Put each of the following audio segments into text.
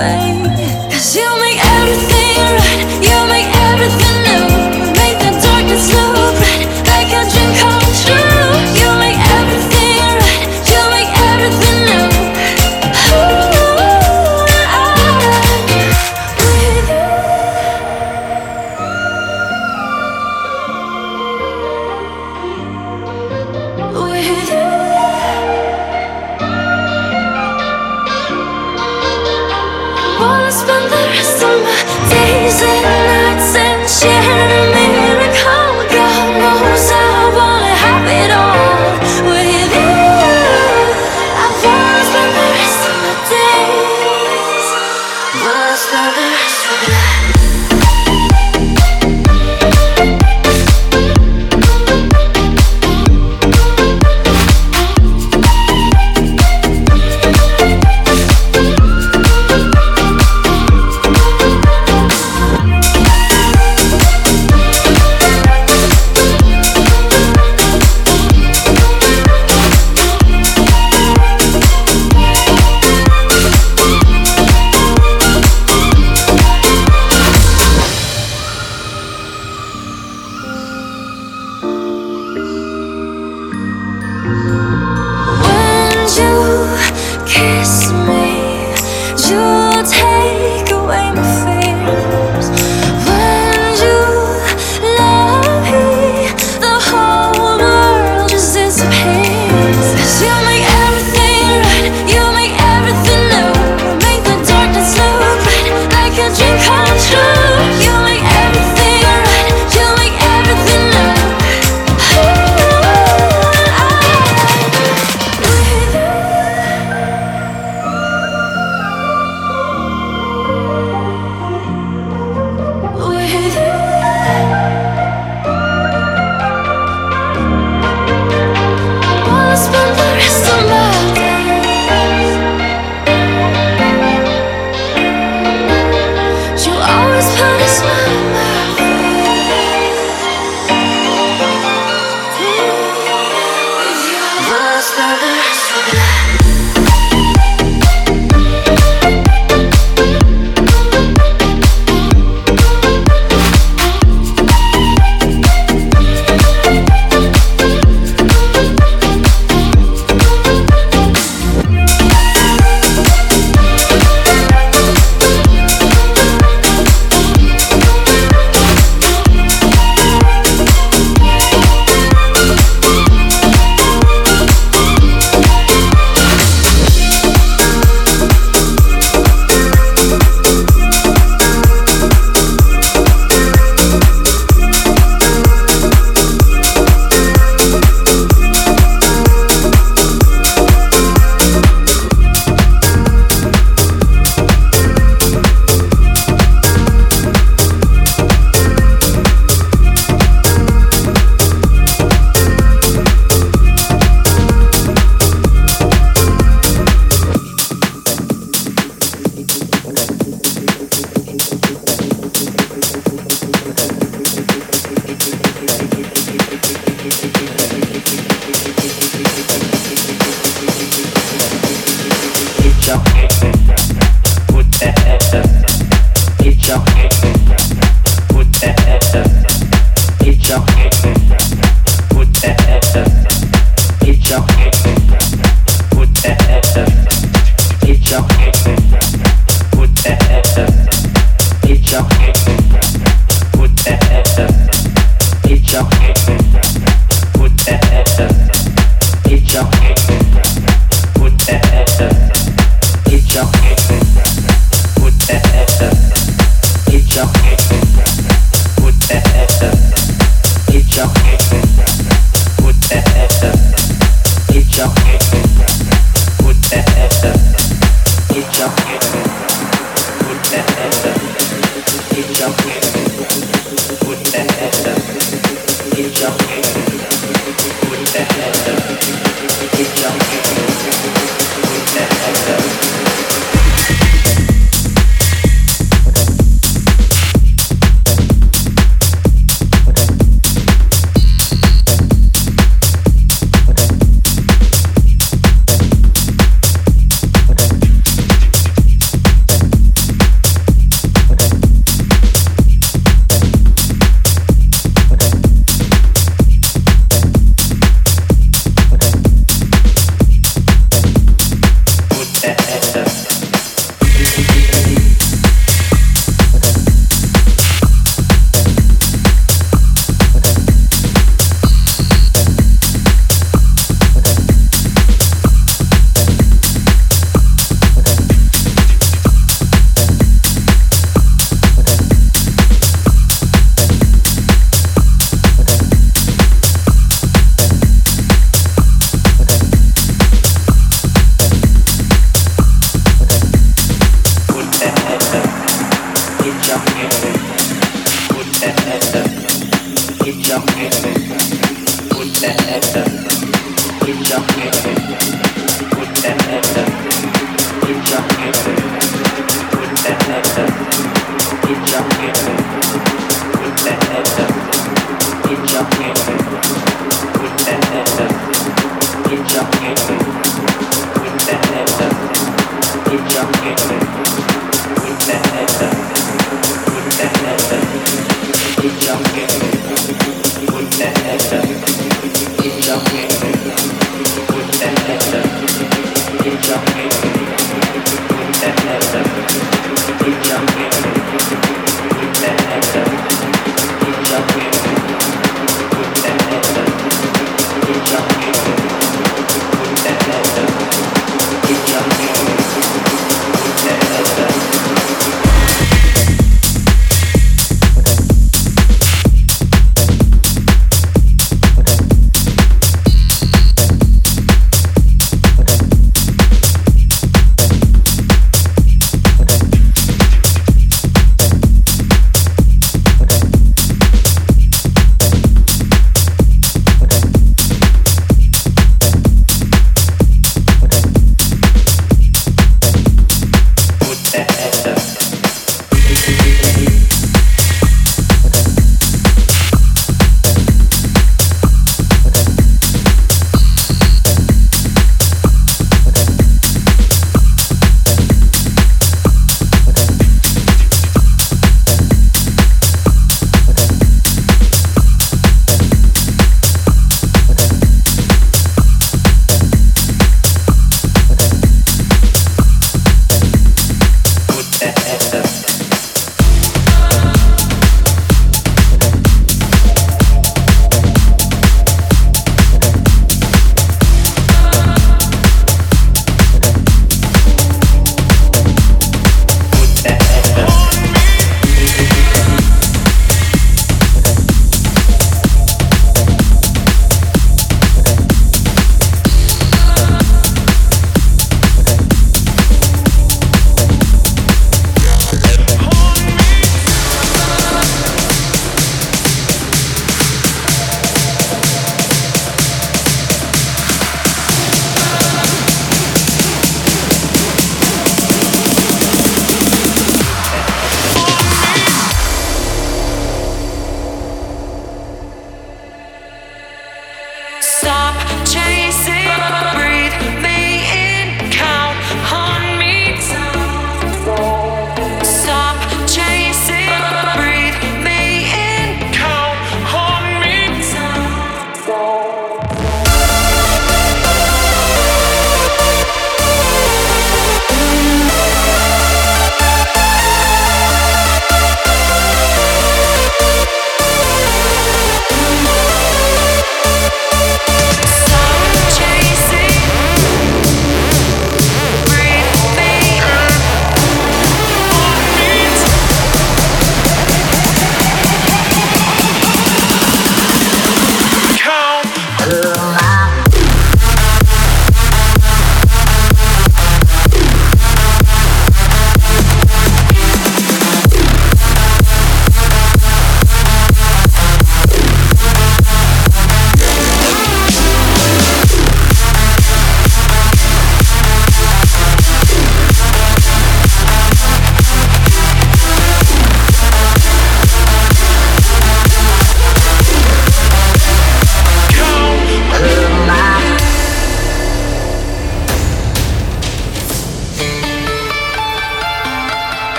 away.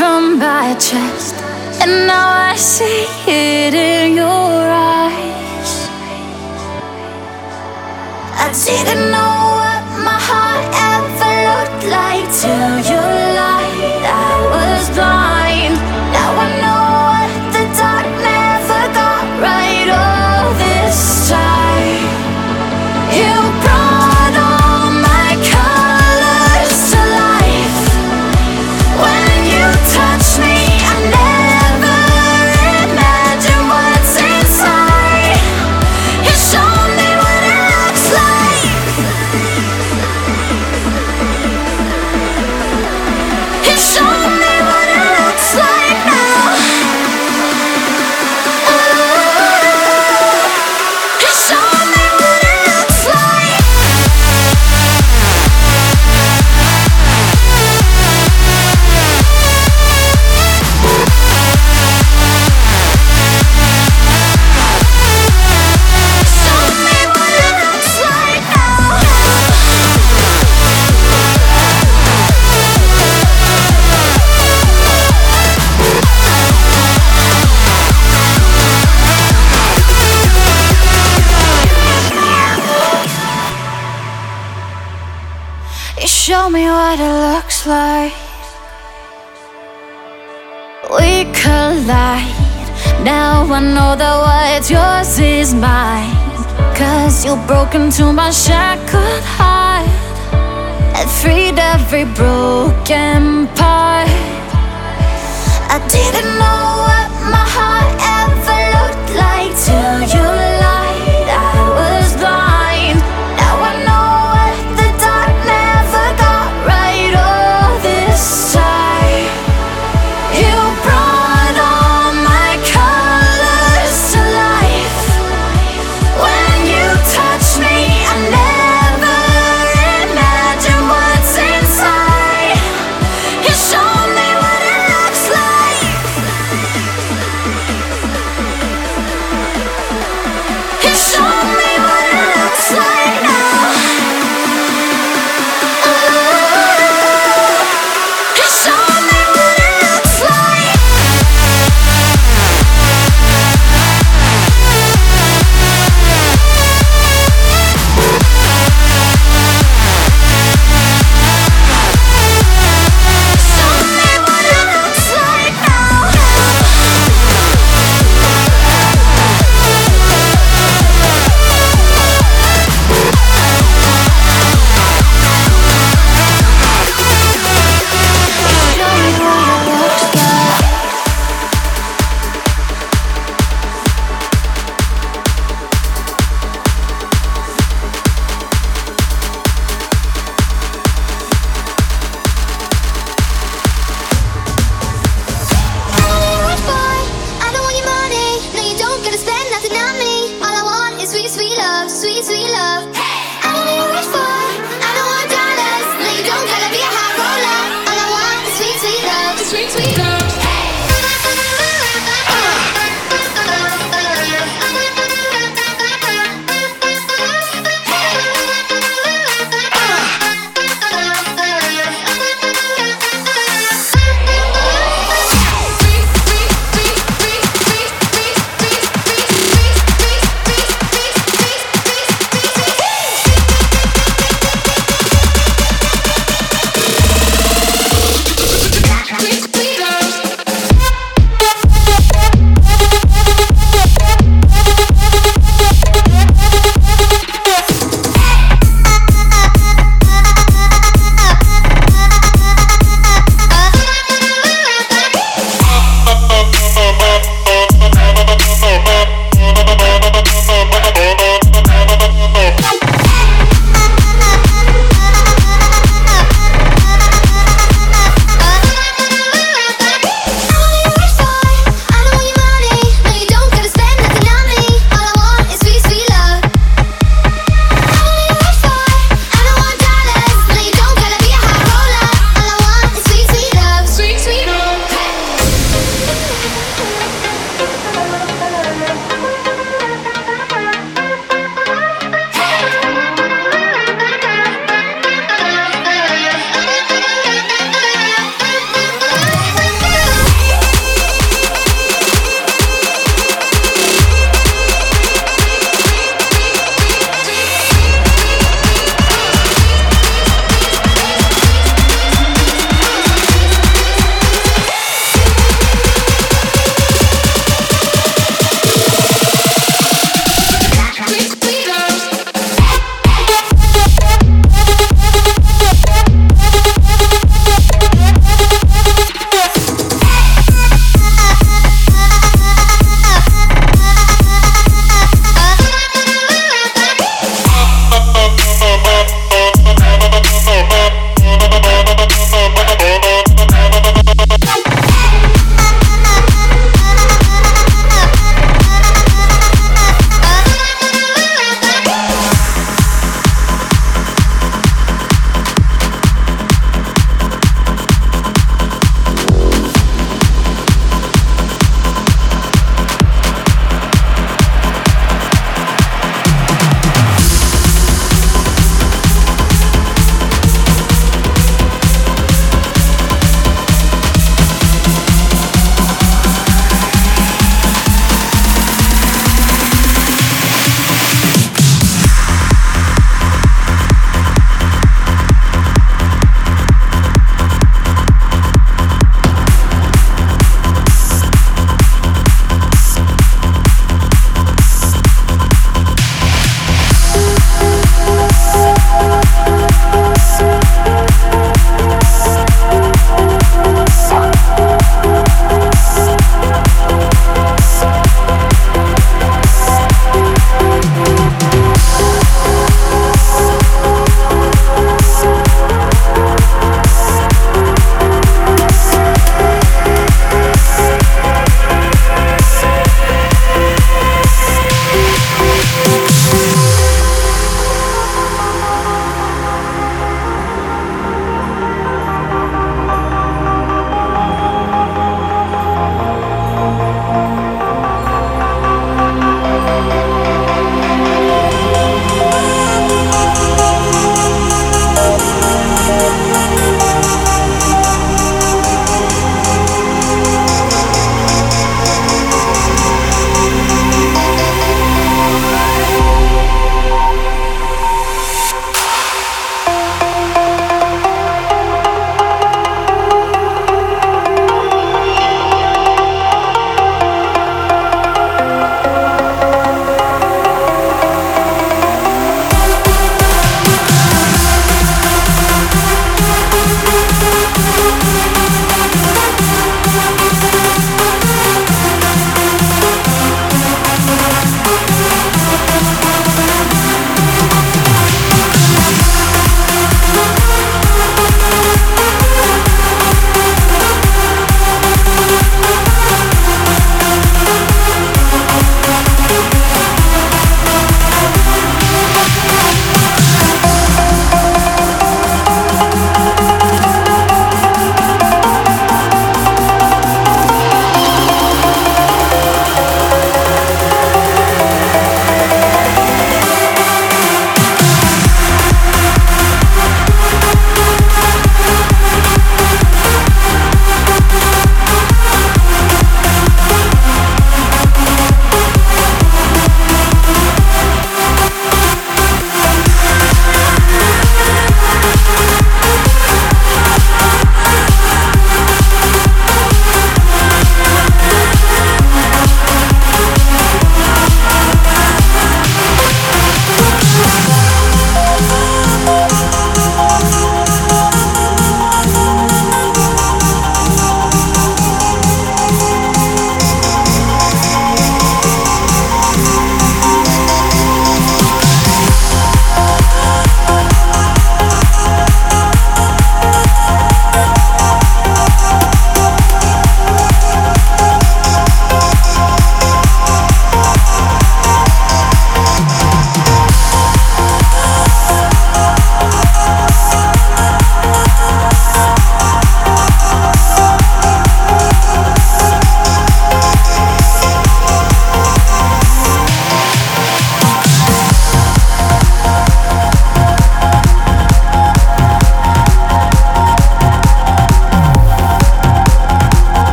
from my chest, and now I see it in your eyes. I didn't know. I know that what's yours is mine. Cause you broke into my shackled heart and freed every broken part. I didn't know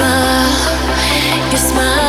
smile, your smile.